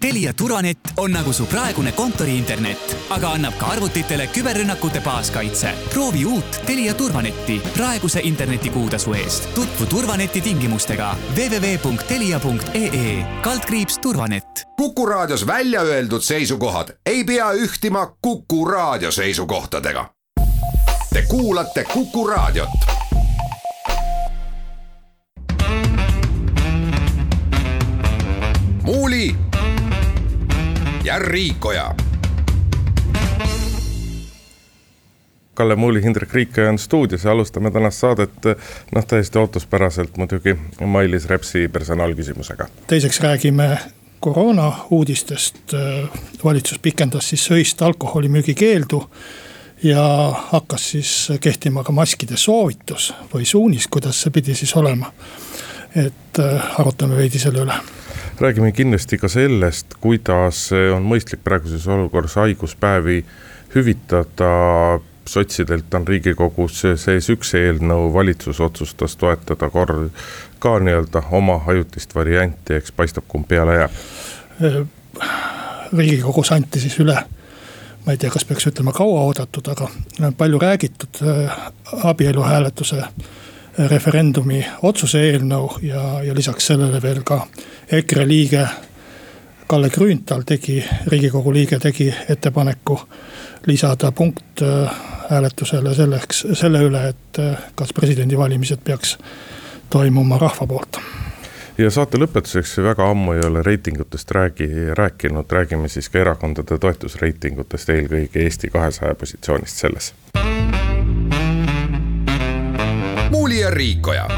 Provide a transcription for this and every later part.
Telia turvanett on nagu su praegune kontoriinternet, aga annab ka arvutitele küberrünnakute baaskaitse. proovi uut Telia turvanetti praeguse internetikuutasu eest. tutvu turvaneti tingimustega www.telia.ee turvanett. kuku raadios välja öeldud seisukohad ei pea ühtima Kuku raadio seisukohtadega. Te kuulate Kuku raadiot Muuli ja Riikoja. Kalle Muuli, Hindrek Riikoja on stuudios ja alustame tänast saadet noh, täiesti ootuspäraselt muidugi Mailis Repsi personaalküsimusega. teiseks räägime koroona uudistest. valitsus pikendas siis öist alkoholimüügi keeldu ja hakkas siis kehtima ka maskide soovitus või suunis, kuidas see pidi siis olema. Et arutame veidi selle üle räägime kindlasti ka sellest, kuidas on mõistlik praeguses olukorras haiguspäevi hüvitada. sotsidelt on riigikogus sees üks eelnõu, valitsus otsustas toetada kord ka nii-öelda oma ajutist varianti, eks paistab, kumb peale jääb. riigikogus anti siis üle ma ei tea, kas peaks ütlema kauaoodatud, aga palju räägitud abielu hääletuse referendumi otsuse eelnõu ja, ja lisaks sellele veel ka EKRE liige Kalle Grünthal tegi, riigikogu liige tegi ettepaneku lisada punkt äh, hääletusele selleks, selle üle, et äh, kas presidendivalimised peaks toimuma rahva poolt. Ja saate lõpetuseks, väga ammu ei ole reitingutest räägi, rääkinud, räägime siis ka erakondade toetusreitingutest, eelkõige Eesti kahesaja positsioonist selles Muuli ja Riikoja.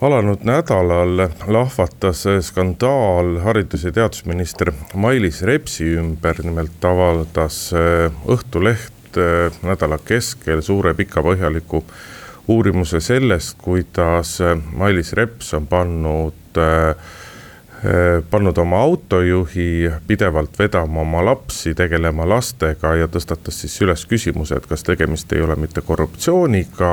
alanud nädalal lahvatas skandaal haridus- ja teadusminister Mailis Repsi ümber, nimelt avaldas äh, Õhtuleht äh, nädala keskel suure pika põhjaliku uurimuse sellest, kuidas äh, Mailis Reps on pannud äh, pannud oma autojuhi pidevalt vedama oma lapsi, tegelema lastega ja tõstatas siis üles küsimuse, et kas tegemist ei ole mitte korruptsiooniga,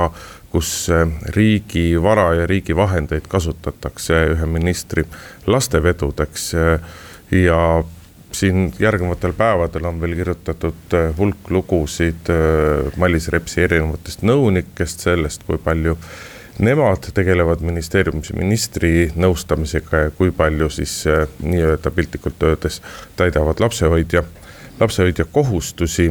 kus äh, riigi vara ja riigi vahendeid kasutatakse ühe ministri lastevedudeks. ja siin järgnevatel päevadel on veel kirjutatud hulk lugusid Mailis Repsi erinevatest nõunikest, sellest, kui palju Nemad tegelevad ministeeriumis ministri nõustamisega ja kui palju siis äh, nii-öelda piltlikult öeldes täidavad lapsehoidja, lapsehoidja kohustusi.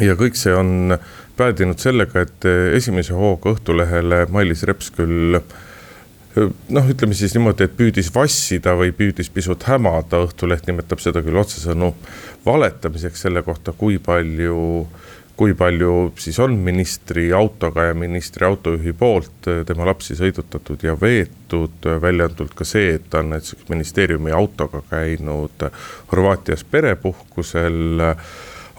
ja kõik see on päädinud sellega, et äh, esimese hooga Õhtulehele Mailis Reps küll äh, noh, ütleme siis niimoodi, et püüdis vassida või püüdis pisut hämada, Õhtuleht nimetab seda küll otsesõnu valetamiseks selle kohta, kui palju äh, kui palju siis on ministri autoga ja ministri autojuhi poolt eh, tema lapsi sõidutatud ja veetud, välja on tulnud ka see, et ta on näiteks ministeeriumi autoga käinud Horvaatias perepuhkusel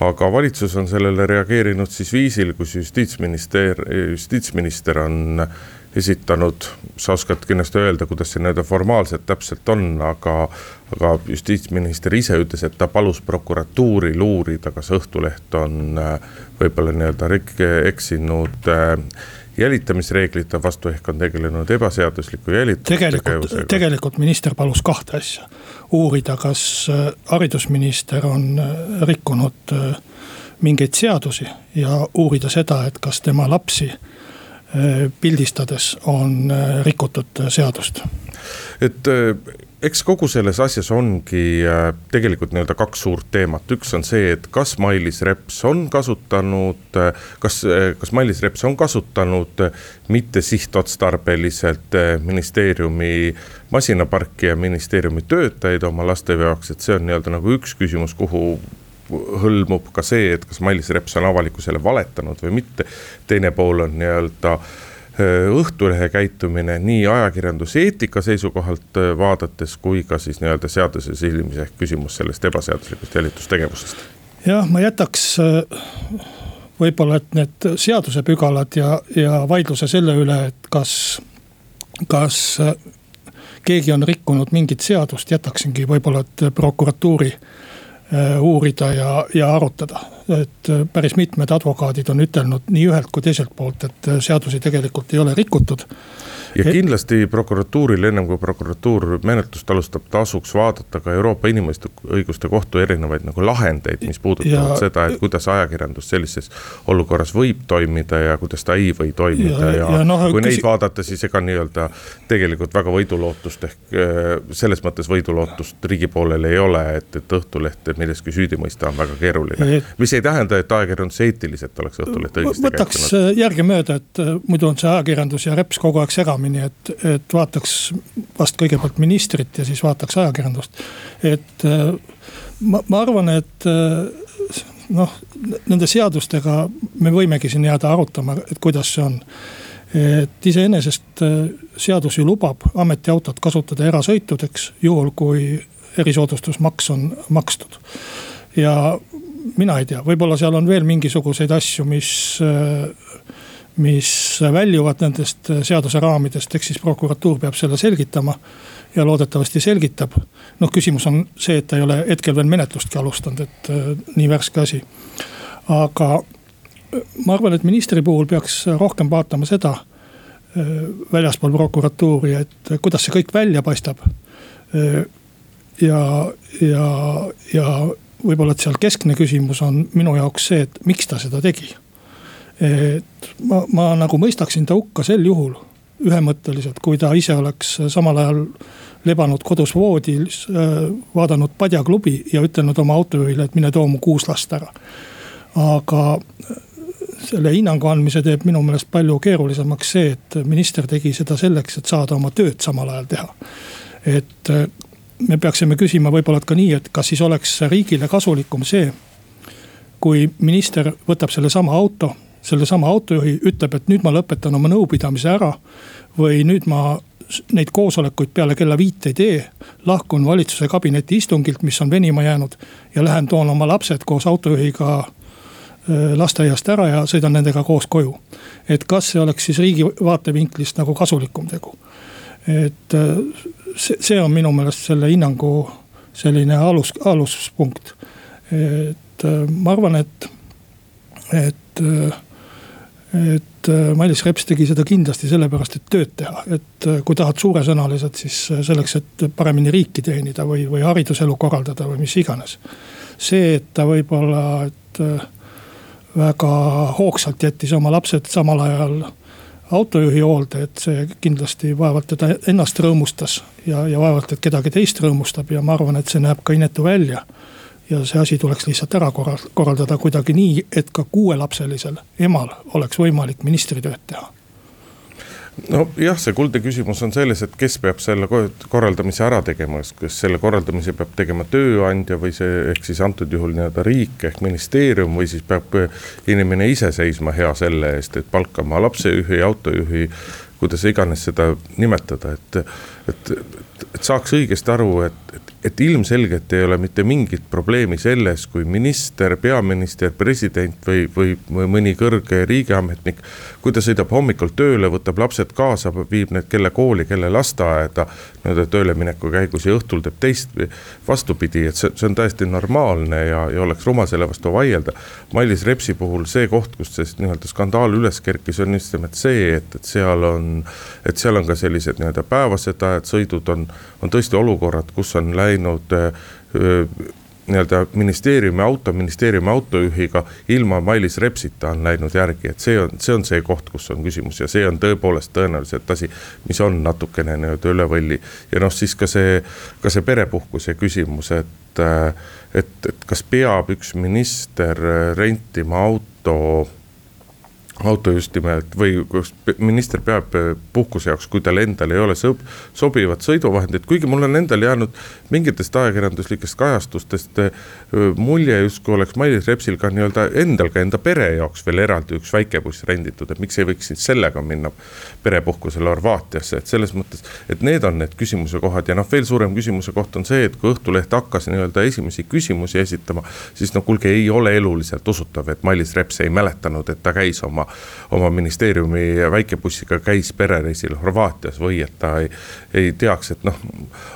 aga valitsus on sellele reageerinud siis viisil, kus justiitsminister, justiitsminister on esitanud, sa oskad kindlasti öelda, kuidas see nii-öelda formaalselt täpselt on, aga, aga justiitsminister ise ütles, et ta palus prokuratuuril uurida, kas Õhtuleht on äh, võib-olla nii-öelda eksinud äh, jälitamisreeglite vastu ehk on tegelenud ebaseadusliku jälitamistegevusega. tegelikult, minister palus kahte asja. uurida, kas äh, haridusminister on rikkunud mingeid seadusi ja uurida seda, et kas tema lapsi pildistades on äh, rikutud äh, seadust. et eks kogu selles asjas ongi tegelikult nii-öelda kaks suurt teemat, üks on see, et kas Mailis Reps on kasutanud, kas, kas Mailis Reps on kasutanud mitte sihtotstarbeliselt ministeeriumi masinaparki ja ministeeriumi töötajaid oma laste jaoks, et see on nii-öelda nagu üks küsimus, kuhu hõlmub ka see, et kas Mailis Reps on avalikkusele valetanud või mitte. teine pool on nii-öelda Õhtulehe käitumine nii ajakirjanduseetika seisukohalt vaadates kui ka siis nii-öelda seaduse silmis ehk küsimus sellest ebaseaduslikust jälitustegevusest. jah, ma jätaks võib-olla, et need seadusepügalad ja, ja vaidluse selle üle, et kas, kas keegi on rikkunud mingit seadust, jätaksingi võib-olla, et prokuratuuri Äh, uurida ja, ja arutada. et äh, päris mitmed advokaadid on ütelnud nii ühelt kui teiselt poolt, et äh, seadusi tegelikult ei ole rikutud. Ja kindlasti prokuratuuril, ennem kui prokuratuur menetlust alustab, tasuks vaadata ka Euroopa Inimõiguste Kohtu erinevaid nagu lahendeid, mis puudutavad ja, seda, et kuidas ajakirjandus sellises olukorras võib toimida ja kuidas ta ei või toimida ja, ja, ja no, kui küsi... neid vaadata, siis ega nii-öelda tegelikult väga võidulootust ehk äh, selles mõttes võidulootust riigi poolel ei ole, et, et Õhtulehte milleski süüdi mõista on väga keeruline. mis ei tähenda, et ajakirjandus eetiliselt oleks Õhtuleht õigesti võtaks käitunud. Äh, järgemööda, et äh, muidu on see ajakirjandus ja reps kogu aeg segamini, et, et vaataks vast kõigepealt ministrit ja siis vaataks ajakirjandust. et ma, ma arvan, et noh, nende seadustega me võimegi siin jääda arutama, et kuidas see on et iseenesest äh, seadus ju lubab ametiautot kasutada erasõitudeks, juhul kui erisoodustusmaks on makstud. ja mina ei tea, võib-olla seal on veel mingisuguseid asju, mis, äh, mis väljuvad nendest seaduse raamidest, eks siis prokuratuur peab selle selgitama. ja loodetavasti selgitab. noh, küsimus on see, et ta ei ole hetkel veel menetlustki alustanud, et äh, nii värske asi. aga ma arvan, et ministri puhul peaks rohkem vaatama seda äh, väljaspool prokuratuuri, et kuidas see kõik välja paistab. Äh, ja, ja, ja võib-olla, et seal keskne küsimus on minu jaoks see, et miks ta seda tegi. Et ma, ma nagu mõistaksin ta hukka sel juhul ühemõtteliselt, kui ta ise oleks samal ajal lebanud kodus voodis, äh, vaadanud padjaklubi ja ütelnud oma autojuhile, et mine too mu kuus last ära. aga selle hinnangu andmise teeb minu meelest palju keerulisemaks see, et minister tegi seda selleks, et saada oma tööd samal ajal teha. et äh, me peaksime küsima võib-olla ka nii, et kas siis oleks riigile kasulikum see, kui minister võtab sellesama auto, sellesama autojuhi, ütleb, et nüüd ma lõpetan oma nõupidamise ära. või nüüd ma neid koosolekuid peale kella viit ei tee. lahkun valitsuse kabineti istungilt, mis on venima jäänud ja lähen toon oma lapsed koos autojuhiga Äh, lasteaiast ära ja sõidan nendega koos koju. et kas see oleks siis riigi vaatevinklist nagu kasulikum tegu. et äh, see, see on minu meelest selle hinnangu selline alus, aluspunkt. et äh, ma arvan, et, et, et Mailis Reps tegi seda kindlasti sellepärast, et tööd teha. et kui tahad suuresõnaliselt, siis selleks, et paremini riiki teenida või, või hariduselu korraldada või mis iganes. see, et ta võib-olla, et väga hoogsalt jättis oma lapsed samal ajal autojuhi hoolde, et see kindlasti vaevalt teda ennast rõõmustas ja, ja vaevalt, et kedagi teist rõõmustab ja ma arvan, et see näeb ka inetu välja. Ja see asi tuleks lihtsalt ära korraldada kuidagi nii, et ka kuuelapselisel emal oleks võimalik ministritööd teha. Nojah, see kuldne küsimus on selles, et kes peab selle korraldamise ära tegema, kas selle korraldamise peab tegema tööandja või see, ehk siis antud juhul nii-öelda riik ehk ministeerium või siis peab inimene ise seisma hea selle eest, et palkama lapsejuhi, autojuhi kuidas iganes seda nimetada, et, et, et saaks õigesti aru, et, et, et ilmselgelt ei ole mitte mingit probleemi selles, kui minister, peaminister, president või, või, mõni kõrge riigiametnik. kui ta sõidab hommikul tööle, võtab lapsed kaasa, viib need kelle kooli, kelle lasteaeda. nii-öelda töölemineku käigus ja õhtul teeb teist, vastupidi, et see, see on täiesti normaalne ja, ja oleks rumal selle vastu vaielda. Mailis Repsi puhul see koht, kus see nii-öelda skandaal üles kerkis, on just nimelt see, et, et seal on et seal on ka sellised nii-öelda päevased ajad, sõidud on, on tõesti olukorrad, kus on läinud nii-öelda ministeeriumi auto, ministeeriumi autojuhiga ilma Mailis Repsita on läinud järgi, et see on, see on see koht, kus on küsimus ja see on tõepoolest tõenäoliselt asi, mis on natukene nii-öelda üle võlli. ja noh, siis ka see, ka see perepuhkuse küsimus, et, et, et kas peab üks minister rentima auto auto just nimelt või kus minister peab eh, puhkuse jaoks, kui tal endal ei ole sob, sobivat sõiduvahendit, kuigi mul on endal jäänud mingitest ajakirjanduslikest kajastustest eh, mulje, justkui oleks Mailis Repsil ka nii-öelda endal ka enda pere jaoks veel eraldi üks väikebuss renditud, et miks ei võiks siis sellega minna perepuhkusele Horvaatiasse, et selles mõttes, et need on need küsimuse kohad ja noh, veel suurem küsimuse koht on see, et kui Õhtuleht hakkas nii-öelda esimesi küsimusi esitama, siis no kuulge, ei ole eluliselt usutav, et Mailis Reps ei mäletanud, et ta käis oma oma, ministeeriumi väikebussiga käis perereisil Horvaatias või et ta ei, ei teaks, et noh,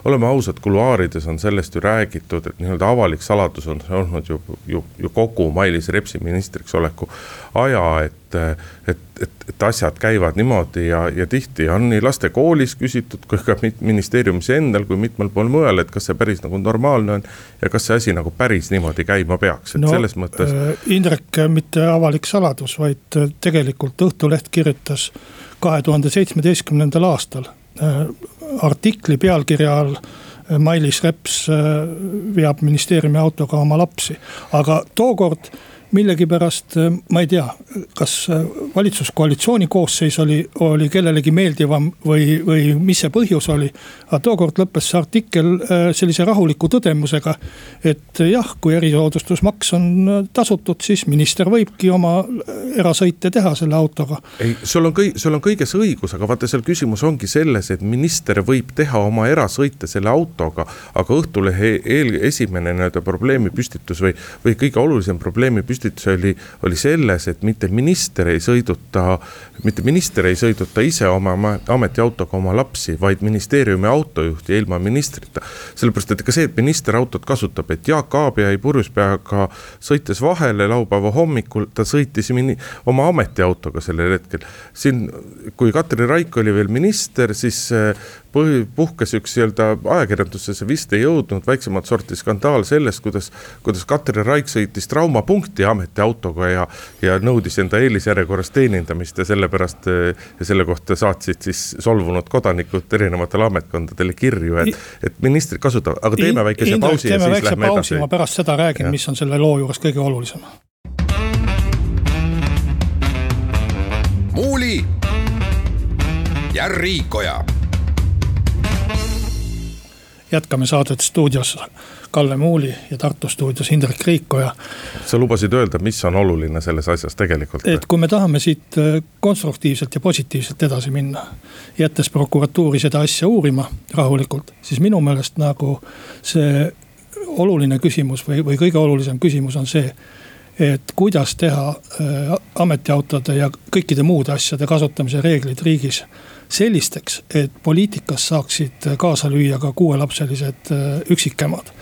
oleme ausad, kuluaarides on sellest ju räägitud, et nii-öelda avalik saladus on see olnud ju, ju, ju kogu Mailis Repsi ministriks oleku aja, et et, et, et, et asjad käivad niimoodi ja, ja tihti on nii laste koolis küsitud kui ka ministeeriumis endal kui mitmel pool mujal, et kas see päris nagu normaalne on. ja kas see asi nagu päris niimoodi käima peaks, et no, selles mõttes. Äh, Indrek, mitte avalik saladus, vaid äh, tegelikult Õhtuleht kirjutas kahe tuhande seitsmeteistkümnendal aastal äh, artikli pealkirja all Mailis Reps veab ministeeriumi autoga oma lapsi, aga tookord millegipärast äh, ma ei tea, kas äh, valitsuskoalitsiooni koosseis oli, oli kellelegi meeldivam või, või mis see põhjus oli. aga tookord lõppes see artikkel äh, sellise rahuliku tõdemusega, et jah, kui erisoodustusmaks on tasutud, siis minister võibki oma erasõite teha selle autoga. ei, sul on kõik, sul on kõiges õigus, aga vaata, seal küsimus ongi selles, et minister võib teha oma erasõite selle autoga. aga Õhtulehe eel, esimene nii-öelda probleemipüstitus või, või kõige olulisem probleemipüstitus püstitus oli, oli selles, et mitte minister ei sõiduta, mitte minister ei sõiduta ise oma ametiautoga oma lapsi, vaid ministeeriumi autojuht ja ilma ministrita. sellepärast, et ka see, et minister autot kasutab, et Jaak Aab jäi purjus peaga sõites vahele laupäeva hommikul, ta sõitis mini, oma ametiautoga sellel hetkel. siin, kui Katri Raik oli veel minister, siis põhi, puhkes üks nii-öelda ajakirjandusse vist ei jõudnud väiksemat sorti skandaal sellest, kuidas. kuidas Katri Raik sõitis traumapunkti ametiautoga ja, ja nõudis enda eelisjärjekorras teenindamist ja sellepärast. ja selle kohta saatsid siis solvunud kodanikud erinevatele ametkondadele kirju, et, et ministrid kasutavad, aga teeme väikese Indrek, pausi ja siis lähme pausi, edasi. ma pärast seda räägin, mis on selle loo juures kõige olulisem. muuli ja Riikoja jätkame saadet stuudios Kalle Muuli ja Tartu stuudios Indrek Riikoja. sa lubasid öelda, mis on oluline selles asjas tegelikult? et kui me tahame siit äh, konstruktiivselt ja positiivselt edasi minna, jättes prokuratuuri seda asja uurima rahulikult, siis minu meelest nagu see oluline küsimus või, või kõige olulisem küsimus on see et kuidas teha äh, ametiautode ja kõikide muude asjade kasutamise reeglid riigis sellisteks, et poliitikas saaksid kaasa lüüa ka kuuelapselised äh, üksikemad.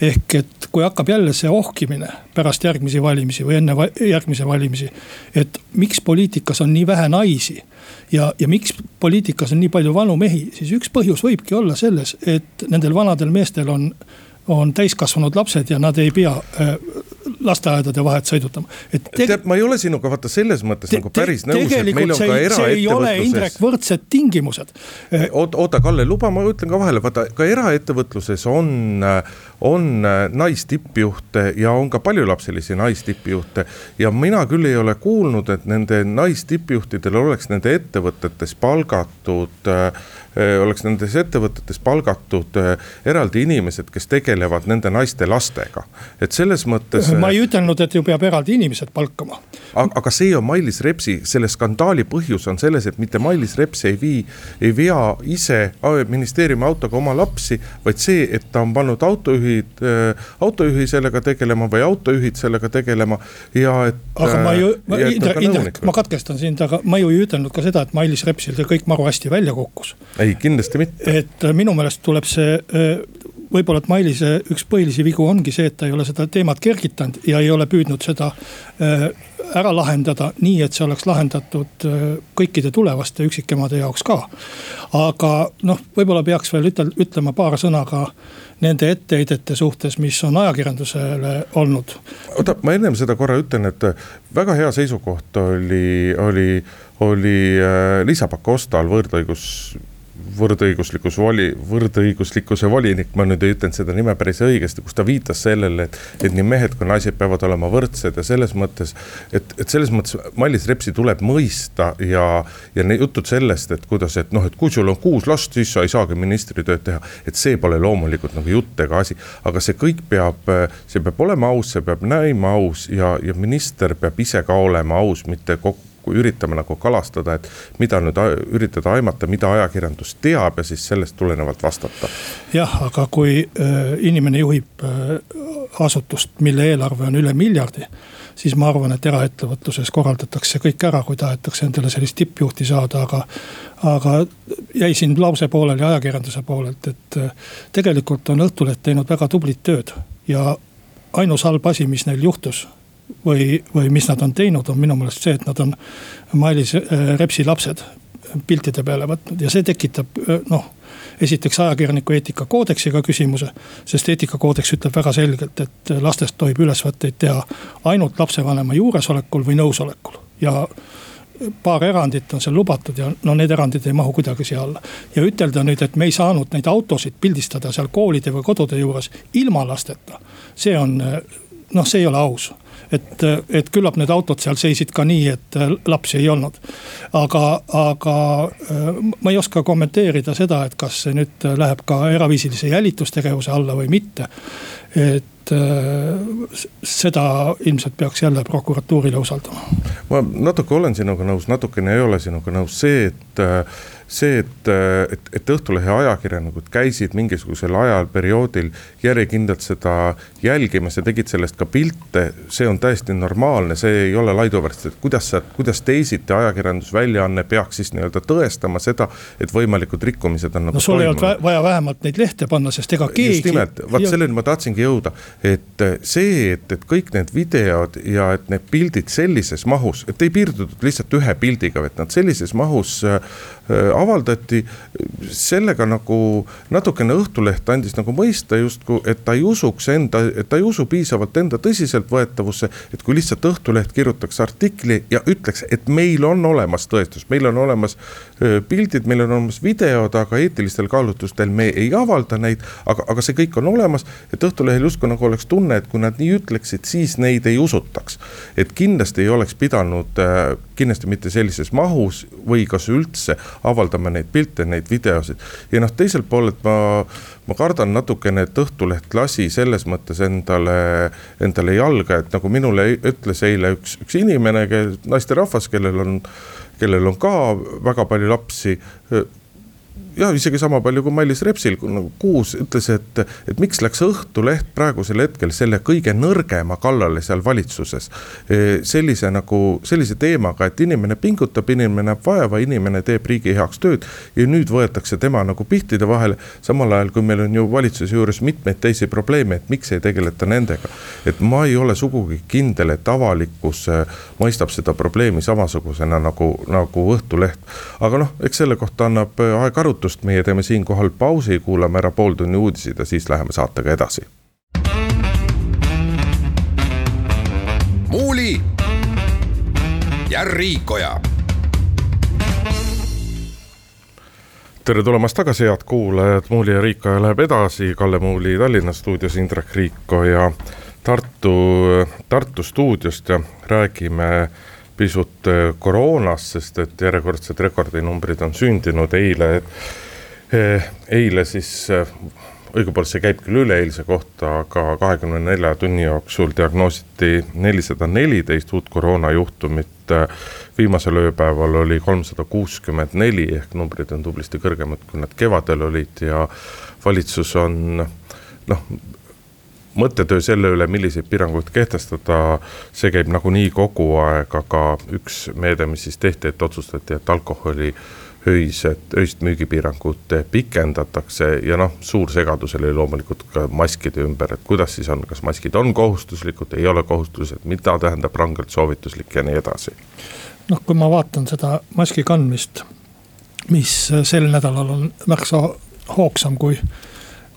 ehk et kui hakkab jälle see ohkimine pärast järgmisi valimisi või enne va järgmisi valimisi. et miks poliitikas on nii vähe naisi ja, ja miks poliitikas on nii palju vanu mehi, siis üks põhjus võibki olla selles, et nendel vanadel meestel on on täiskasvanud lapsed ja nad ei pea äh, lasteaedade vahet sõidutama. et teg... tead, ma ei ole sinuga vaata selles mõttes te, nagu päris nõus, et meil on ka eraettevõtluses. see ei ole Indrek võrdsed tingimused. oota, oota, Kalle, luba, ma ütlen ka vahele, vaata ka eraettevõtluses on, on naistippjuhte ja on ka paljulapselisi naistippjuhte. ja mina küll ei ole kuulnud, et nende naistippjuhtidel oleks nende ettevõtetes palgatud äh, Äh, oleks nendes ettevõtetes palgatud äh, eraldi inimesed, kes tegelevad nende naiste lastega. et selles mõttes. ma ei ütelnud, et ju peab eraldi inimesed palkama. aga see on Mailis Repsi, selle skandaali põhjus on selles, et mitte Mailis Reps ei vii, ei vea ise ministeeriumi autoga oma lapsi. vaid see, et ta on pannud autojuhid, äh, autojuhi sellega tegelema või autojuhid sellega tegelema ja et. aga ma ju, Indrek, Indrek, ma katkestan sind, aga ma ju ei ütelnud ka seda, et Mailis Repsil see kõik maru hästi välja kukkus ei, kindlasti mitte. et äh, minu meelest tuleb see äh, võib-olla, et Mailise üks põhilisi vigu ongi see, et ta ei ole seda teemat kergitanud ja ei ole püüdnud seda äh, ära lahendada nii, et see oleks lahendatud kõikide tulevaste üksikemade jaoks ka. aga noh, võib-olla peaks veel ütel, ütlema paar sõna ka nende etteheidete suhtes, mis on ajakirjandusele olnud. oota, ma ennem seda korra ütlen, et väga hea seisukoht oli, oli, oli Liisa Pakostal võõrdõigus võrdõiguslikkus voli, võrdõiguslikkuse volinik, ma nüüd ei ütelnud seda nime päris õigesti, kus ta viitas sellele, et. et nii mehed kui naised peavad olema võrdsed ja selles mõttes, et, et selles mõttes Mailis Repsi tuleb mõista ja. ja need jutud sellest, et kuidas, et noh, et kui sul on kuus last, siis sa ei saagi ministritööd teha. et see pole loomulikult nagu jutt ega asi, aga see kõik peab, see peab olema aus, see peab näima aus ja, ja minister peab ise ka olema aus, mitte kokku kui üritame nagu kalastada, et mida nüüd üritada aimata, mida ajakirjandus teab ja siis sellest tulenevalt vastata. jah, aga kui äh, inimene juhib äh, asutust, mille eelarve on üle miljardi siis ma arvan, et eraettevõtluses korraldatakse kõik ära, kui tahetakse endale sellist tippjuhti saada, aga. aga jäi siin lause pooleli ajakirjanduse poolelt, et äh, tegelikult on Õhtuleht teinud väga tublit tööd ja ainus halb asi, mis neil juhtus või, või mis nad on teinud, on minu meelest see, et nad on Mailis Repsi lapsed piltide peale võtnud ja see tekitab noh esiteks ajakirjaniku eetikakoodeksiga küsimuse, sest eetikakoodeks ütleb väga selgelt, et lastest tohib ülesvõtteid teha ainult lapsevanema juuresolekul või nõusolekul ja paar erandit on seal lubatud ja no need erandid ei mahu kuidagi siia alla. ja ütelda nüüd, et me ei saanud neid autosid pildistada seal koolide või kodude juures ilma lasteta. see on noh, see ei ole aus et, et küllap need autod seal seisid ka nii, et äh, lapsi ei olnud. aga, aga äh, ma ei oska kommenteerida seda, et kas see nüüd läheb ka eraviisilise jälitustegevuse alla või mitte. et äh, seda ilmselt peaks jälle prokuratuurile usaldama. Ma natuke olen sinuga nõus, natukene ei ole sinuga nõus, see, et see, et, et, et Õhtulehe ajakirjanikud käisid mingisugusel ajal, perioodil järjekindlalt seda jälgimas ja tegid sellest ka pilte. see on täiesti normaalne, see ei ole laiduvärst, et kuidas sa, kuidas teisiti ajakirjandusväljaanne peaks siis nii-öelda tõestama seda, et võimalikud rikkumised on nagu. no sul ei olnud vaja vähemalt neid lehte panna, sest ega keegi. just nimelt, vot selleni ma tahtsingi jõuda, et see, et, et kõik need videod ja et need pildid sellises mahus, et ei piirdutud lihtsalt ühe pildiga, vaid nad sellises mahus äh, avaldati. sellega nagu natukene Õhtuleht andis nagu mõista justkui, et ta ei usuks enda, et ta ei usu piisavalt enda tõsiseltvõetavusse. et kui lihtsalt Õhtuleht kirjutaks artikli ja ütleks, et meil on olemas tõestus, meil on olemas pildid, meil on olemas videod, aga eetilistel kaalutlustel me ei avalda neid. aga, aga see kõik on olemas, et Õhtulehel justkui nagu oleks tunne, et kui nad nii ütleksid, siis neid ei usutaks. et kindlasti ei oleks pidanud, kindlasti mitte sellises mahus või kas üldse avaldama neid pilte, neid videosid. ja noh, teiselt poolelt ma, ma kardan natukene, et Õhtuleht lasi selles mõttes endale, endale jalga, et nagu minule ütles eile üks, üks inimene, naisterahvas, kellel on, kellel on ka väga palju lapsi ja isegi sama palju kui Mailis Repsil, nagu Kuus ütles, et, et miks läks Õhtuleht praegusel hetkel selle kõige nõrgema kallale seal valitsuses. E, sellise nagu, sellise teemaga, et inimene pingutab, inimene näeb vaeva, inimene teeb riigi heaks tööd. ja nüüd võetakse tema nagu pihtide vahele, samal ajal kui meil on ju valitsuse juures mitmeid teisi probleeme, et miks ei tegeleta nendega. et ma ei ole sugugi kindel, et avalikkus e, mõistab seda probleemi samasugusena nagu, nagu Õhtuleht. aga noh, eks selle kohta annab e, aeg arutada arutust, meie teeme siinkohal pausi, kuulame ära pooltunni uudised ja siis läheme saatega edasi. muuli ja Riikoja. Tere tulemast tagasi, head kuulajad, Muuli ja Riikoja läheb edasi, Kalle Muuli Tallinna stuudios, Indrek Riiko ja Tartu, Tartu stuudiost ja räägime pisut äh, koroonast, sest et järjekordsed rekordinumbrid on sündinud eile. Äh, eile siis, äh, õigupoolest see käib küll üleeilse kohta, aga kahekümne nelja tunni jooksul diagnoositi nelisada neliteist uut koroonajuhtumit. viimasel ööpäeval oli kolmsada kuuskümmend neli ehk numbrid on tublisti kõrgemad, kui nad kevadel olid ja valitsus on noh mõttetöö selle üle, milliseid piiranguid kehtestada, see käib nagunii kogu aeg, aga üks meede, mis siis tehti, et otsustati, et alkoholi öised, öist müügipiirangut pikendatakse ja noh, suur segadus oli loomulikult ka maskide ümber, et kuidas siis on, kas maskid on kohustuslikud, ei ole kohustused, mida tähendab rangelt soovituslik ja nii edasi. noh, kui ma vaatan seda maski kandmist, mis sel nädalal on märksa hoogsam kui,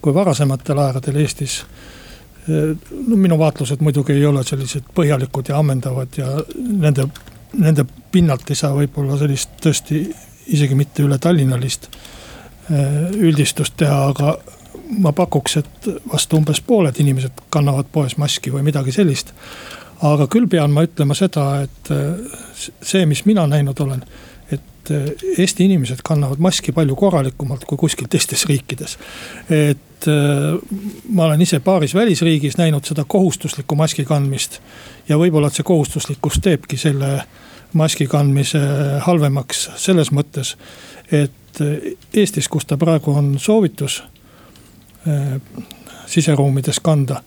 kui varasematel aegadel Eestis no minu vaatlused muidugi ei ole sellised põhjalikud ja ammendavad ja nende, nende pinnalt ei saa võib-olla sellist tõesti isegi mitte üle Tallinnalist äh, üldistust teha, aga ma pakuks, et vast umbes pooled inimesed kannavad poes maski või midagi sellist. aga küll pean ma ütlema seda, et äh, see, mis mina näinud olen et eh, Eesti inimesed kannavad maski palju korralikumalt kui kuskil teistes riikides. et eh, ma olen ise paaris välisriigis näinud seda kohustuslikku maski kandmist. ja võib-olla, et see kohustuslikkus teebki selle maski kandmise halvemaks selles mõttes, et eh, Eestis, kus ta praegu on soovitus siseruumides kanda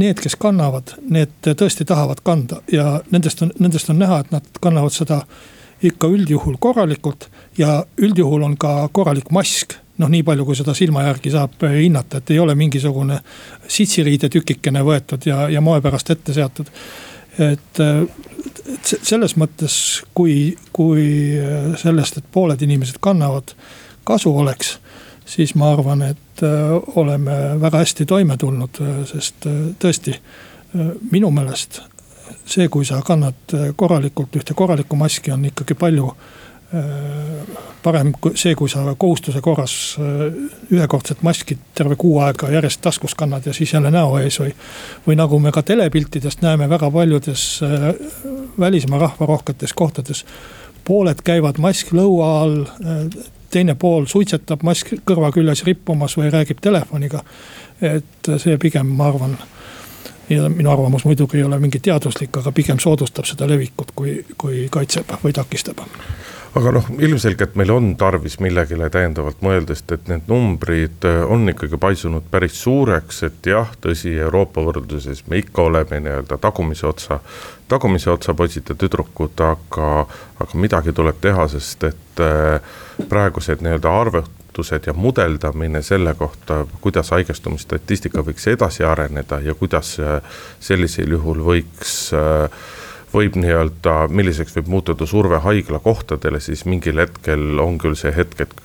need, kes kannavad, need tõesti tahavad kanda ja nendest on, nendest on näha, et nad kannavad seda ikka üldjuhul korralikult ja üldjuhul on ka korralik mask noh, nii palju, kui seda silma järgi saab hinnata, et ei ole mingisugune sitsiriide tükikene võetud ja, ja moe pärast ette seatud. et, et selles mõttes, kui, kui sellest, et pooled inimesed kannavad, kasu oleks siis ma arvan, et oleme väga hästi toime tulnud, sest tõesti minu meelest see, kui sa kannad korralikult ühte korralikku maski, on ikkagi palju parem kui see, kui sa kohustuse korras ühekordset maski terve kuu aega järjest taskus kannad ja siis jälle näo ees või. või nagu me ka telepiltidest näeme väga paljudes välismaa rahvarohketes kohtades. pooled käivad mask lõua all, teine pool suitsetab mask kõrva küljes rippumas või räägib telefoniga. et see pigem, ma arvan ja minu arvamus muidugi ei ole mingi teaduslik, aga pigem soodustab seda levikut, kui, kui kaitseb või takistab aga noh, ilmselgelt meil on tarvis millegile täiendavalt mõelda, sest et need numbrid äh, on ikkagi paisunud päris suureks, et jah, tõsi, Euroopa võrdluses me ikka oleme nii-öelda tagumise otsa, tagumise otsa poisid ja tüdrukud, aga, aga midagi tuleb teha, sest et äh, praegused nii-öelda arvutused ja mudeldamine selle kohta, kuidas haigestumisstatistika võiks edasi areneda ja kuidas äh, sellisel juhul võiks äh, võib nii-öelda, milliseks võib muutuda surve haiglakohtadele, siis mingil hetkel on küll see hetk, et,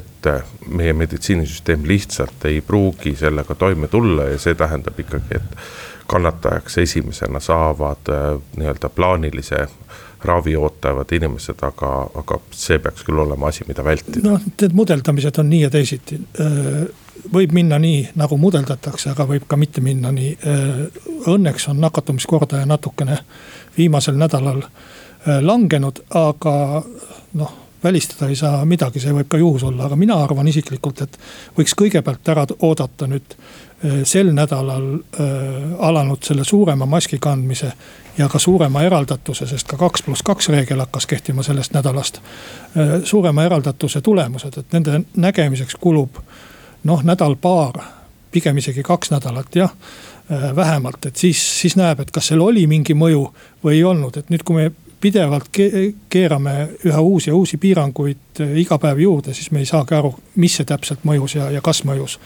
et meie meditsiinisüsteem lihtsalt ei pruugi sellega toime tulla ja see tähendab ikkagi, et kannatajaks esimesena saavad nii-öelda plaanilise ravi ootavad inimesed, aga, aga see peaks küll olema asi, mida vältida. noh, need mudeldamised on nii ja teisiti. Võib minna nii, nagu mudeldatakse, aga võib ka mitte minna nii. Õnneks on nakatumiskordaja natukene viimasel nädalal äh, langenud, aga noh välistada ei saa midagi, see võib ka juhus olla, aga mina arvan isiklikult, et võiks kõigepealt ära oodata nüüd äh, sel nädalal äh, alanud selle suurema maski kandmise ja ka suurema eraldatuse, sest ka kaks pluss kaks reegel hakkas kehtima sellest nädalast. suurema eraldatuse tulemused, et nende nägemiseks kulub noh, nädal-paar, pigem isegi kaks nädalat jah Äh, vähemalt, et siis, siis näeb, et kas seal oli mingi mõju või ei olnud, et nüüd, kui me pidevalt keerame üha uusi ja uusi piiranguid äh, iga päev juurde, siis me ei saagi aru, mis see täpselt mõjus ja, ja kas mõjus.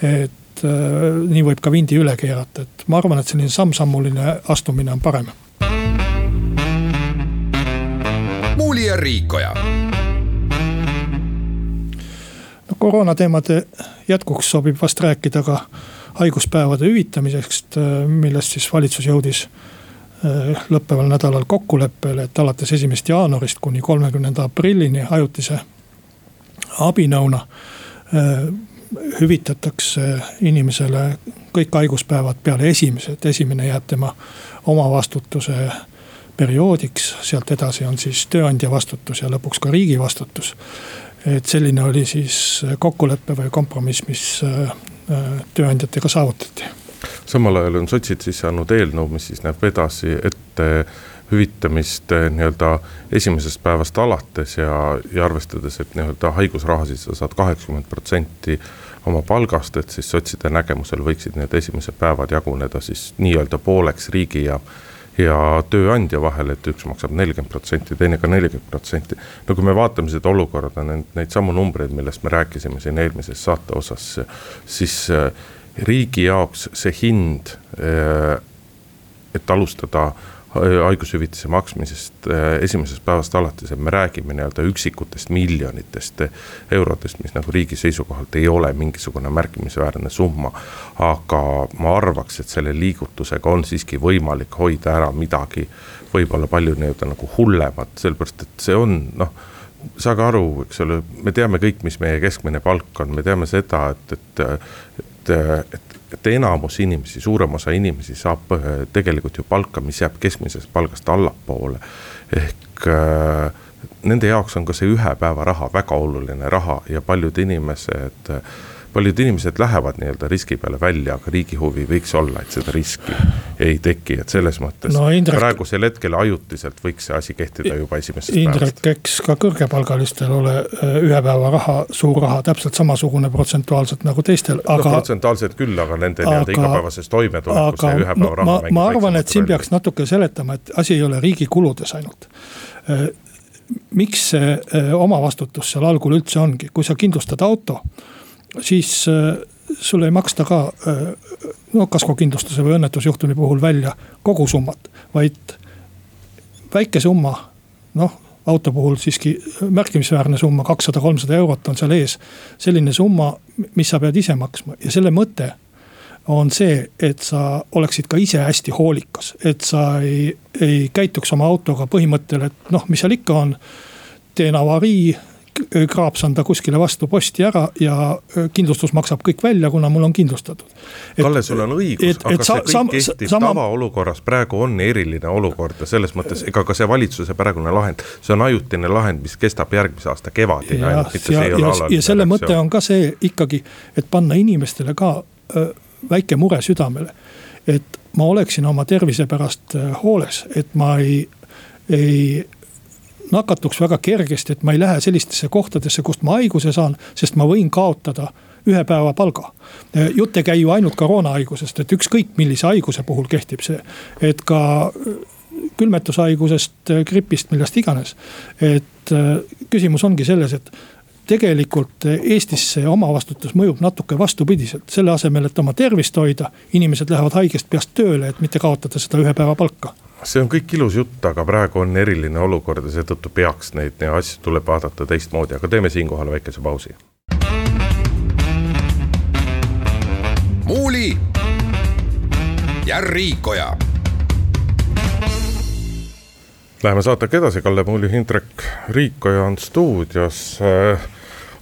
et äh, nii võib ka vindi üle keerata, et ma arvan, et selline samm-sammuline astumine on parem. muuli ja Riikoja. Koroonateemade jätkuks sobib vast rääkida ka haiguspäevade hüvitamisest, millest siis valitsus jõudis äh, lõppeval nädalal kokkuleppele, et alates esimesest jaanuarist kuni kolmekümnenda aprillini ajutise abinõuna äh, hüvitatakse inimesele kõik haiguspäevad peale esimese, et esimene jääb tema omavastutuse perioodiks, sealt edasi on siis tööandja vastutus ja lõpuks ka riigi vastutus. Et selline oli siis kokkulepe või kompromiss, mis Äh, tööandjatega saavutati. samal ajal on sotsid sisse andnud eelnõu, mis siis näeb edasi ette hüvitamist äh, nii-öelda esimesest päevast alates ja, ja arvestades, et nii-öelda haigusrahasid sa saad kaheksakümmend protsenti oma palgast, et siis sotside nägemusel võiksid need esimesed päevad jaguneda siis nii-öelda pooleks riigi ja ja tööandja vahel, et üks maksab nelikümmend protsenti, teine ka nelikümmend protsenti. no kui me vaatame seda olukorda, neid, neid samu numbreid, millest me rääkisime siin eelmises saate osas, siis äh, riigi jaoks see hind, äh, et alustada haigushüvitise maksmisest äh, esimesest päevast alates, et me räägime nii-öelda üksikutest miljonitest eurodest, mis nagu riigi seisukohalt ei ole mingisugune märkimisväärne summa. aga ma arvaks, et selle liigutusega on siiski võimalik hoida ära midagi võib-olla palju nii-öelda nagu hullemat, sellepärast et see on noh saage aru, eks ole, me teame kõik, mis meie keskmine palk on, me teame seda, et, et, et, et et enamus inimesi, suurem osa inimesi saab äh, tegelikult ju palka, mis jääb keskmisest palgast allapoole. ehk äh, nende jaoks on ka see ühe päeva raha väga oluline raha ja paljud inimesed paljud inimesed lähevad nii-öelda riski peale välja, aga riigi huvi võiks olla, et seda riski ei teki, et selles mõttes no, Indrek, praegusel hetkel ajutiselt võiks see asi kehtida juba esimesest Indrek, päevast. eks ka kõrgepalgalistel ole äh, ühe päeva raha, suur raha täpselt samasugune protsentuaalselt nagu teistel, aga no,. protsentuaalselt küll, aga nende nii-öelda igapäevases toimetulekus see ühe päeva raha. ma, ma arvan, et siin peaks natuke seletama, et asi ei ole riigi kuludes ainult äh, miks see äh, omavastutus seal algul üldse ongi, kui sa kindlustad auto siis äh, sulle ei maksta ka äh, no kaskokindlustuse või õnnetusjuhtumi puhul välja kogu summat, vaid väike summa, noh auto puhul siiski märkimisväärne summa, kakssada, kolmsada eurot on seal ees. selline summa, mis sa pead ise maksma ja selle mõte on see, et sa oleksid ka ise hästi hoolikas, et sa ei, ei käituks oma autoga põhimõttel, et noh, mis seal ikka on. teen avarii, kraapsan ta kuskile vastu posti ära ja kindlustus maksab kõik välja, kuna mul on kindlustatud. Kalle, sul on õigus, aga see kõik sam, kehtib sama... tavaolukorras, praegu on eriline olukord ja selles mõttes ega ka see valitsuse praegune lahend. see on ajutine lahend, mis kestab järgmise aasta kevadini ainult, mitte see ei ole alaline. ja selle mõte on ka see ikkagi, et panna inimestele ka öö, väike mure südamele. et ma oleksin oma tervise pärast hooles, et ma ei, ei nakatuks väga kergesti, et ma ei lähe sellistesse kohtadesse, kust ma haiguse saan, sest ma võin kaotada ühe päeva palga. jutt ei käi ju ainult koroonahaigusest, et ükskõik millise haiguse puhul kehtib see, et ka külmetushaigusest, gripist, millest iganes. et küsimus ongi selles, et tegelikult Eestis see omavastutus mõjub natuke vastupidiselt, selle asemel, et oma tervist hoida, inimesed lähevad haigest peast tööle, et mitte kaotada seda ühe päeva palka see on kõik ilus jutt, aga praegu on eriline olukord ja seetõttu peaks neid asju tuleb vaadata teistmoodi, aga teeme siinkohal väikese pausi. muuli ja Riikoja. Läheme saatega edasi, Kalle Muuli, Hindrek Riikoja on stuudios äh,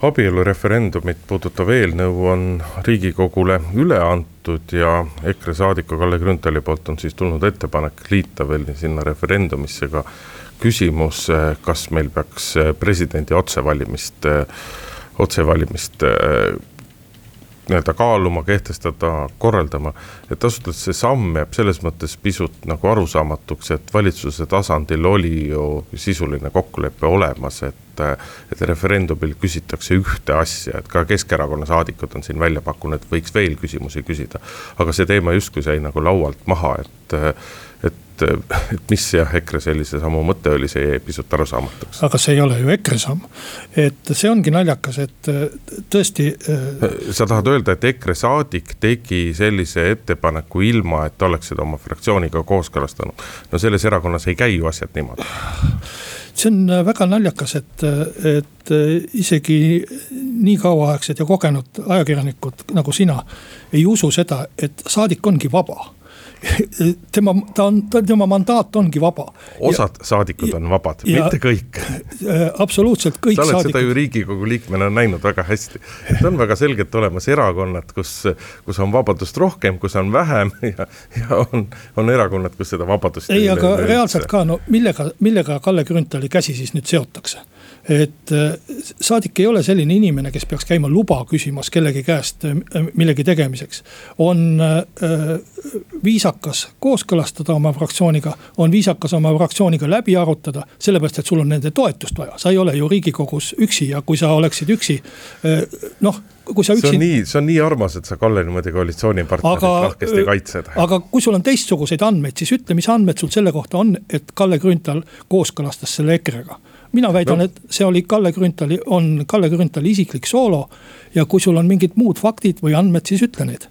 abielureferendumit puudutav eelnõu on Riigikogule üle antud ja EKRE saadiku Kalle Grünthali poolt on siis tulnud ettepanek liita veel sinna referendumisse ka küsimus, kas meil peaks presidendi otsevalimist, otsevalimist nii-öelda kaaluma, kehtestada, korraldama. et see samm jääb selles mõttes pisut nagu arusaamatuks, et valitsuse tasandil oli ju sisuline kokkulepe olemas, et. et referendumil küsitakse ühte asja, et ka Keskerakonna saadikud on siin välja pakkunud, et võiks veel küsimusi küsida. aga see teema justkui sai nagu laualt maha, et et, et mis jah, EKRE sellise sammu mõte oli, see jäi pisut arusaamatuks. aga see ei ole ju EKRE samm, et see ongi naljakas, et tõesti. Äh, sa tahad öelda, et EKRE saadik tegi sellise ettepaneku ilma, et oleks seda oma fraktsiooniga kooskõlastanud. no selles erakonnas ei käi ju asjad niimoodi see on väga naljakas, et, et isegi nii kauaaegsed ja kogenud ajakirjanikud nagu sina ei usu seda, et saadik ongi vaba tema, ta on, tema mandaat ongi vaba. osad ja, saadikud on vabad, mitte kõik. Äh, absoluutselt kõik saadikud. sa oled saadikud. seda ju riigikogu liikmena näinud väga hästi. et on väga selgelt olemas erakonnad, kus, kus on vabadust rohkem, kus on vähem ja, ja on, on erakonnad, kus seda vabadust ei, aga reaalselt ka, no millega, millega Kalle Grünthali käsi siis nüüd seotakse et äh, saadik ei ole selline inimene, kes peaks käima luba küsimas kellegi käest äh, millegi tegemiseks. on äh, viisakas kooskõlastada oma fraktsiooniga, on viisakas oma fraktsiooniga läbi arutada, sellepärast et sul on nende toetust vaja, sa ei ole ju riigikogus üksi ja kui sa oleksid üksi, noh kui sa üksi. see on nii, see on nii armas, et sa Kalle niimoodi koalitsioonipartnerit lahkesti kaitsed. aga kui sul on teistsuguseid andmeid, siis ütle, mis andmed sul selle kohta on, et Kalle Grünthal kooskõlastas selle EKRE-ga mina väidan no., et see oli Kalle Grünthali, on Kalle Grünthali isiklik soolo. ja kui sul on mingid muud faktid või andmed, siis ütle need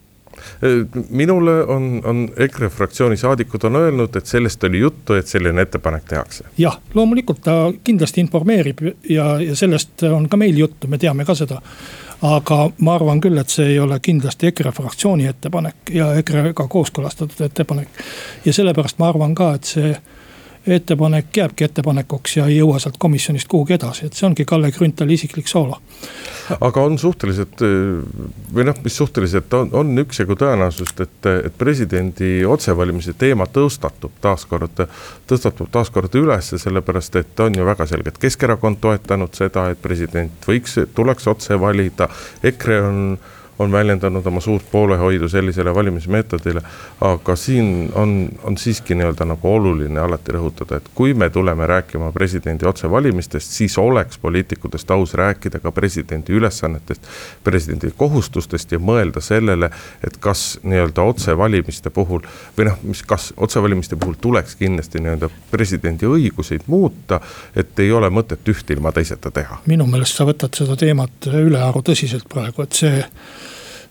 minule on, on EKRE fraktsiooni saadikud on öelnud, et sellest oli juttu, et selline ettepanek tehakse. jah, loomulikult ta kindlasti informeerib ja, ja sellest on ka meil juttu, me teame ka seda. aga ma arvan küll, et see ei ole kindlasti EKRE fraktsiooni ettepanek ja EKRE-ga kooskõlastatud ettepanek. ja sellepärast ma arvan ka, et see ettepanek jääbki ettepanekuks ja ei jõua sealt komisjonist kuhugi edasi, et see ongi Kalle Grünthali isiklik soolo. aga on suhteliselt või noh, mis suhteliselt on, on üksjagu tõenäosust, et, et presidendi otsevalimise teema tõstatub taaskord, tõstatub taaskord ülesse, sellepärast et on ju väga selgelt Keskerakond toetanud seda, et president võiks, tuleks otse valida, EKRE on on väljendanud oma suurt poolehoidu sellisele valimismeetodile. aga siin on, on siiski nii-öelda nagu oluline alati rõhutada, et kui me tuleme rääkima presidendi otsevalimistest, siis oleks poliitikutest aus rääkida ka presidendi ülesannetest, presidendi kohustustest ja mõelda sellele, et kas nii-öelda otsevalimiste puhul või noh, mis, kas otsevalimiste puhul tuleks kindlasti nii-öelda presidendi õiguseid muuta, et ei ole mõtet üht ilma teiseta teha. minu meelest sa võtad seda teemat ülearu tõsiselt praegu, et see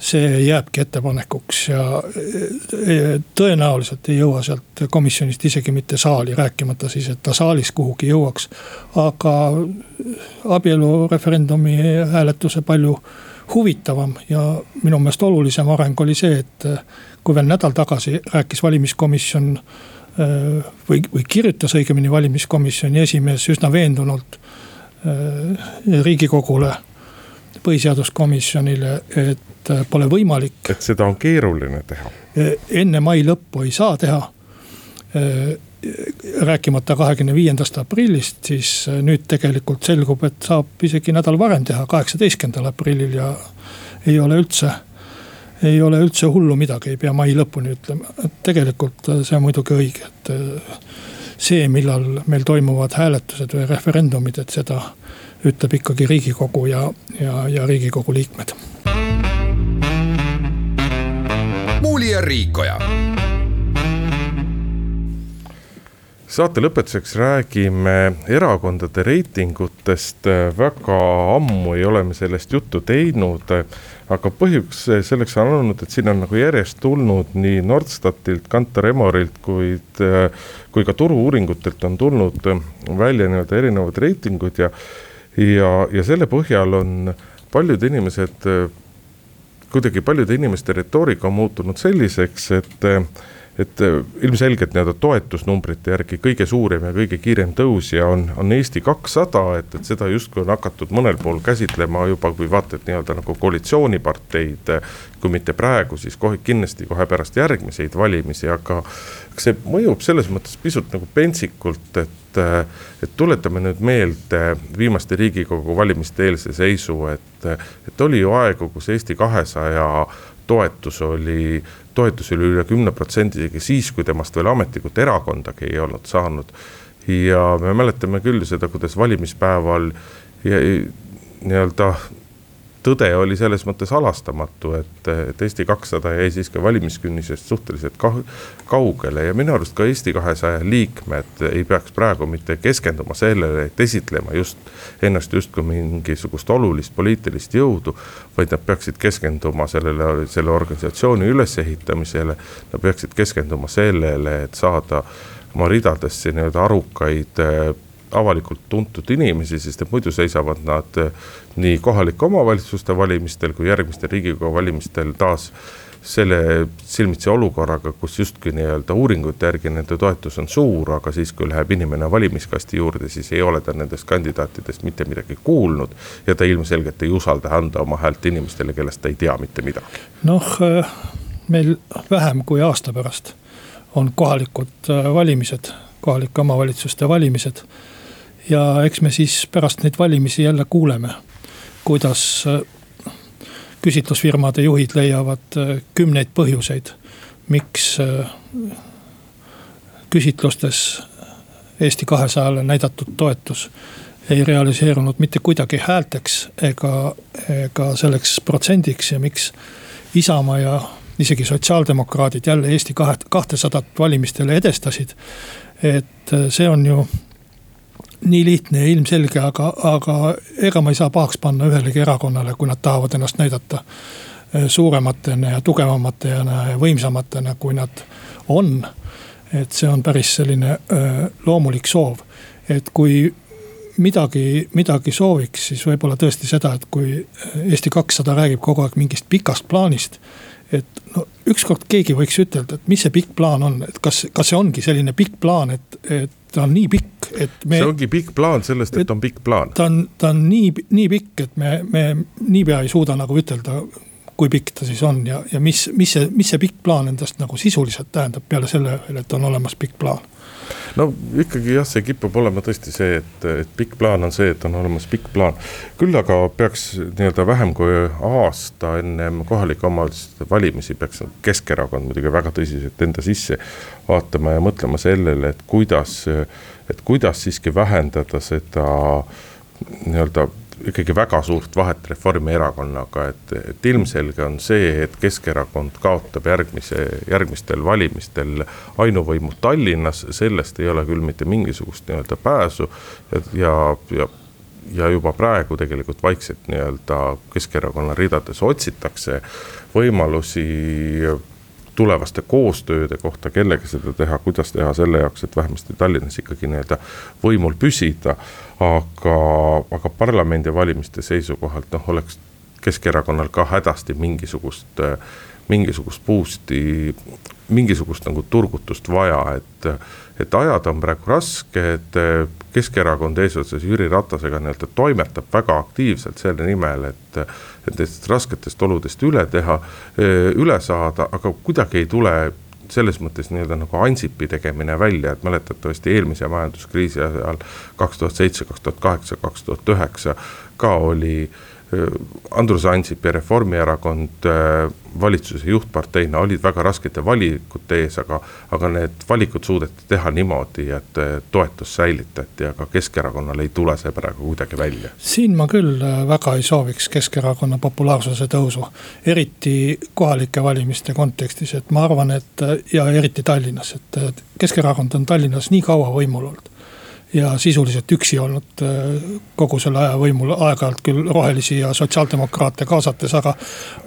see jääbki ettepanekuks ja e, tõenäoliselt ei jõua sealt komisjonist isegi mitte saali, rääkimata siis, et ta saalis kuhugi jõuaks. aga abielureferendumi hääletuse palju huvitavam ja minu meelest olulisem areng oli see, et kui veel nädal tagasi rääkis valimiskomisjon Äh, või, või kirjutas õigemini valimiskomisjoni esimees üsna veendunult riigikogule, põhiseaduskomisjonile, et äh, pole võimalik. et seda on keeruline teha. enne mai lõppu ei saa teha. rääkimata kahekümne viiendast aprillist, siis nüüd tegelikult selgub, et saab isegi nädal varem teha, kaheksateistkümnendal aprillil ja ei ole üldse ei ole üldse hullu midagi, ei pea mai lõpuni ütlema, et tegelikult äh, see on muidugi õige, et äh, see, millal meil toimuvad hääletused või referendumid, et seda ütleb ikkagi riigikogu ja, ja, ja riigikogu liikmed. Muuli ja Riikoja. Saate lõpetuseks räägime erakondade reitingutest, väga ammu ei ole me sellest juttu teinud aga põhjus selleks on olnud, et siin on nagu järjest tulnud nii Nordstatilt, Kantar Emorilt, kuid, kui ka turu-uuringutelt on tulnud välja nii-öelda erinevad reitingud ja, ja, ja selle põhjal on paljud inimesed, kuidagi paljude inimeste retoorika on muutunud selliseks, et et äh, ilmselgelt nii-öelda toetusnumbrite järgi kõige suurem ja kõige kiirem tõusja on, on Eesti kakssada, et, et seda justkui on hakatud mõnel pool käsitlema juba kui vaata, et nii-öelda nagu koalitsiooniparteid. kui mitte praegu, siis kohe kindlasti kohe pärast järgmiseid valimisi, aga see mõjub selles mõttes pisut nagu pentsikult, et, et tuletame nüüd meelde viimaste riigikogu valimiste eelse seisu, et, et oli ju aegu, kus Eesti kahesaja toetus oli, toetus oli üle kümne protsendi isegi siis, kui temast veel ametlikult erakondagi ei olnud saanud. ja me mäletame küll seda, kuidas valimispäeval nii-öelda tõde oli selles mõttes halastamatu, et, et Eesti kakssada jäi siiski valimiskünnisest suhteliselt kaugele ja minu arust ka Eesti kahesaja liikmed ei peaks praegu mitte keskenduma sellele, et esitlema just ennast justkui mingisugust olulist poliitilist jõudu. vaid nad peaksid keskenduma sellele, selle organisatsiooni ülesehitamisele, nad peaksid keskenduma sellele, et saada oma ridadesse nii-öelda arukaid avalikult tuntud inimesi, sest et muidu seisavad nad eh, nii kohalike omavalitsuste valimistel kui järgmistel riigikogu valimistel taas selle silmitsi olukorraga, kus justkui nii-öelda uuringute järgi nende toetus on suur, aga siis, kui läheb inimene valimiskasti juurde, siis ei ole ta nendest kandidaatidest mitte midagi kuulnud. ja ta ilmselgelt ei usalda anda oma häält inimestele, kellest ta ei tea mitte midagi. noh, eh, meil vähem kui aasta pärast on kohalikud eh, valimised, kohalike omavalitsuste valimised ja eks me siis pärast neid valimisi jälle kuuleme, kuidas äh, küsitlusfirmade juhid leiavad äh, kümneid põhjuseid, miks äh, küsitlustes Eesti kahesajale näidatud toetus ei realiseerunud mitte kuidagi häälteks ega, ega selleks protsendiks ja miks Isamaa ja isegi sotsiaaldemokraadid jälle Eesti kahtesadat valimistele edestasid. et see on ju nii lihtne ja ilmselge, aga, aga ega ma ei saa pahaks panna ühelegi erakonnale, kui nad tahavad ennast näidata äh, suurematena ja tugevamatena ja võimsamatena, kui nad on. et see on päris selline öö, äh, loomulik soov, et kui midagi, midagi sooviks, siis võib-olla tõesti seda, et kui Eesti kakssada räägib kogu aeg mingist pikast plaanist. et no ükskord keegi võiks ütelda, et mis see pikk plaan on, et kas, kas see ongi selline pikk plaan, et, et ta on nii pikk, et me. see ongi pikk plaan sellest, et on pikk plaan. ta on, ta on nii, nii pikk, et me, me niipea ei suuda nagu ütelda, kui pikk ta siis on ja, ja mis, mis see, mis see pikk plaan endast nagu sisuliselt tähendab peale selle et on olemas pikk plaan no ikkagi jah, see kipub olema tõesti see, et, et pikk plaan on see, et on olemas pikk plaan. küll aga peaks nii-öelda vähem kui aasta ennem kohalike omavalitsuste valimisi peaks Keskerakond muidugi väga tõsiselt enda sisse vaatama ja mõtlema sellele, et kuidas, et kuidas siiski vähendada seda nii-öelda ikkagi väga suurt vahet Reformierakonnaga, et, et ilmselge on see, et Keskerakond kaotab järgmise, järgmistel valimistel ainuvõimu Tallinnas, sellest ei ole küll mitte mingisugust nii-öelda pääsu. ja, ja, ja juba praegu tegelikult vaikselt nii-öelda Keskerakonna ridades otsitakse võimalusi tulevaste koostööde kohta, kellega seda teha, kuidas teha selle jaoks, et vähemasti Tallinnas ikkagi nii-öelda võimul püsida. aga, aga parlamendivalimiste seisukohalt noh, oleks Keskerakonnal ka hädasti mingisugust, mingisugust boost'i, mingisugust nagu turgutust vaja, et et ajad on praegu rasked, Keskerakond eesotsas Jüri Ratasega nii-öelda toimetab väga aktiivselt selle nimel, et. et nendest rasketest oludest üle teha, üle saada, aga kuidagi ei tule selles mõttes nii-öelda nagu Ansipi tegemine välja, et mäletatavasti eelmise majanduskriisi ajal kaks tuhat seitse, kaks tuhat kaheksa, kaks tuhat üheksa ka oli äh, Andrus Ansip ja Reformierakond äh, valitsuse juhtparteina olid väga raskete valikute ees, aga, aga need valikud suudeti teha niimoodi, et toetus säilitati, aga Keskerakonnal ei tule see praegu kuidagi välja. siin ma küll äh, väga ei sooviks Keskerakonna populaarsuse tõusu, eriti kohalike valimiste kontekstis, et ma arvan, et ja eriti Tallinnas, et Keskerakond on Tallinnas nii kaua võimul olnud ja sisuliselt üksi olnud äh, kogu selle aja võimul, aeg-ajalt küll rohelisi ja sotsiaaldemokraate kaasates, aga.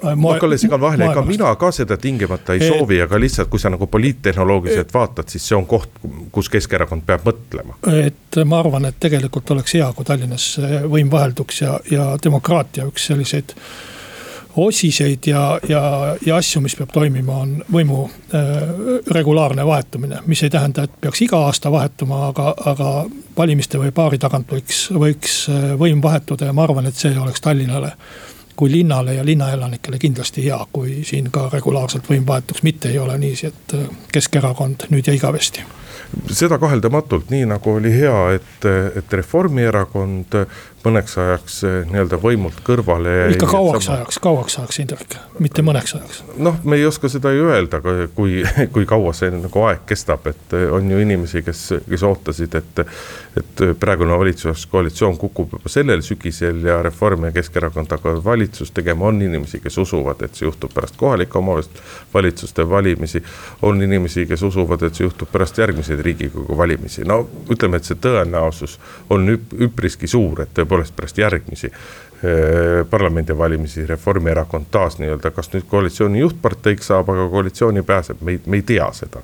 Äh, ma hakkan segan vahele, ega mina ka seda tingimata ei et, soovi, aga lihtsalt, kui sa nagu poliittehnoloogiliselt vaatad, siis see on koht, kus Keskerakond peab mõtlema. et ma arvan, et tegelikult oleks hea, kui Tallinnas võim vahelduks ja, ja demokraatia üks selliseid osiseid ja, ja, ja asju, mis peab toimima, on võimu äh, regulaarne vahetumine. mis ei tähenda, et peaks iga aasta vahetuma, aga, aga valimiste või paari tagant võiks, võiks äh, võim vahetuda ja ma arvan, et see oleks Tallinnale kui linnale ja linnaelanikele kindlasti hea, kui siin ka regulaarselt võim vahetuks, mitte ei ole niiviisi, et äh, Keskerakond nüüd ja igavesti seda kaheldamatult, nii nagu oli hea, et, et Reformierakond mõneks ajaks eh, nii-öelda võimult kõrvale. ikka kauaks sama... ajaks, kauaks ajaks, Indrek, mitte mõneks ajaks. noh, me ei oska seda ju öelda, kui, kui kaua see nagu aeg kestab, et eh, on ju inimesi, kes, kes ootasid, et. et praegune valitsuskoalitsioon kukub juba sellel sügisel ja Reform ja Keskerakond hakkavad valitsust tegema, on inimesi, kes usuvad, et see juhtub pärast kohalike omavalitsuste valimisi. on inimesi, kes usuvad, et see juhtub pärast järgmiseid riigikogu valimisi, no ütleme, et see tõenäosus on üp, üpriski suur, et tõepoolest pärast järgmisi parlamendivalimisi Reformierakond taas nii-öelda, kas nüüd koalitsiooni juhtparteiks saab, aga koalitsiooni pääseb, me ei, me ei tea seda.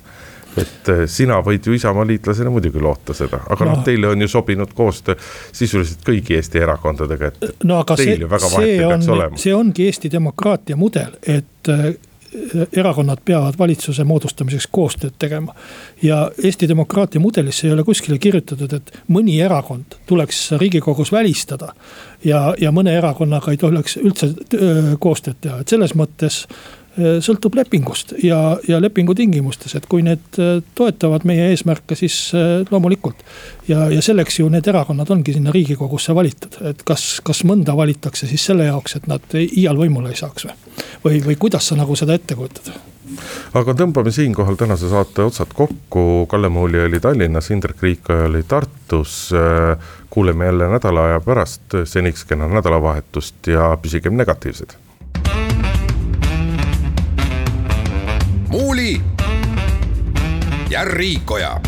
Et sina võid ju Isamaa liitlasena muidugi loota seda, aga noh no, teile on ju sobinud koostöö sisuliselt kõigi Eesti erakondadega, et no, teil ju väga vahet ei peaks olema. see ongi Eesti demokraatia mudel, et erakonnad peavad valitsuse moodustamiseks koostööd tegema. ja Eesti demokraatia mudelisse ei ole kuskile kirjutatud, et mõni erakond tuleks riigikogus välistada. ja, ja mõne erakonnaga ei tohiks üldse koostööd teha, et selles mõttes Äh, sõltub lepingust ja, ja lepingu tingimustes, et kui need äh, toetavad meie eesmärke, siis äh, loomulikult. ja, ja selleks ju need erakonnad ongi sinna riigikogusse valitud, et kas, kas mõnda valitakse siis selle jaoks, et nad iial võimule ei saaks või. või, või kuidas sa nagu seda ette kujutad? aga tõmbame siinkohal tänase saate otsad kokku, Kalle Muuli oli Tallinnas, Indrek Riikoja oli Tartus. kuuleme jälle nädala aja pärast, seniks kena nädalavahetust ja püsigem negatiivsed Muuli ja Riikoja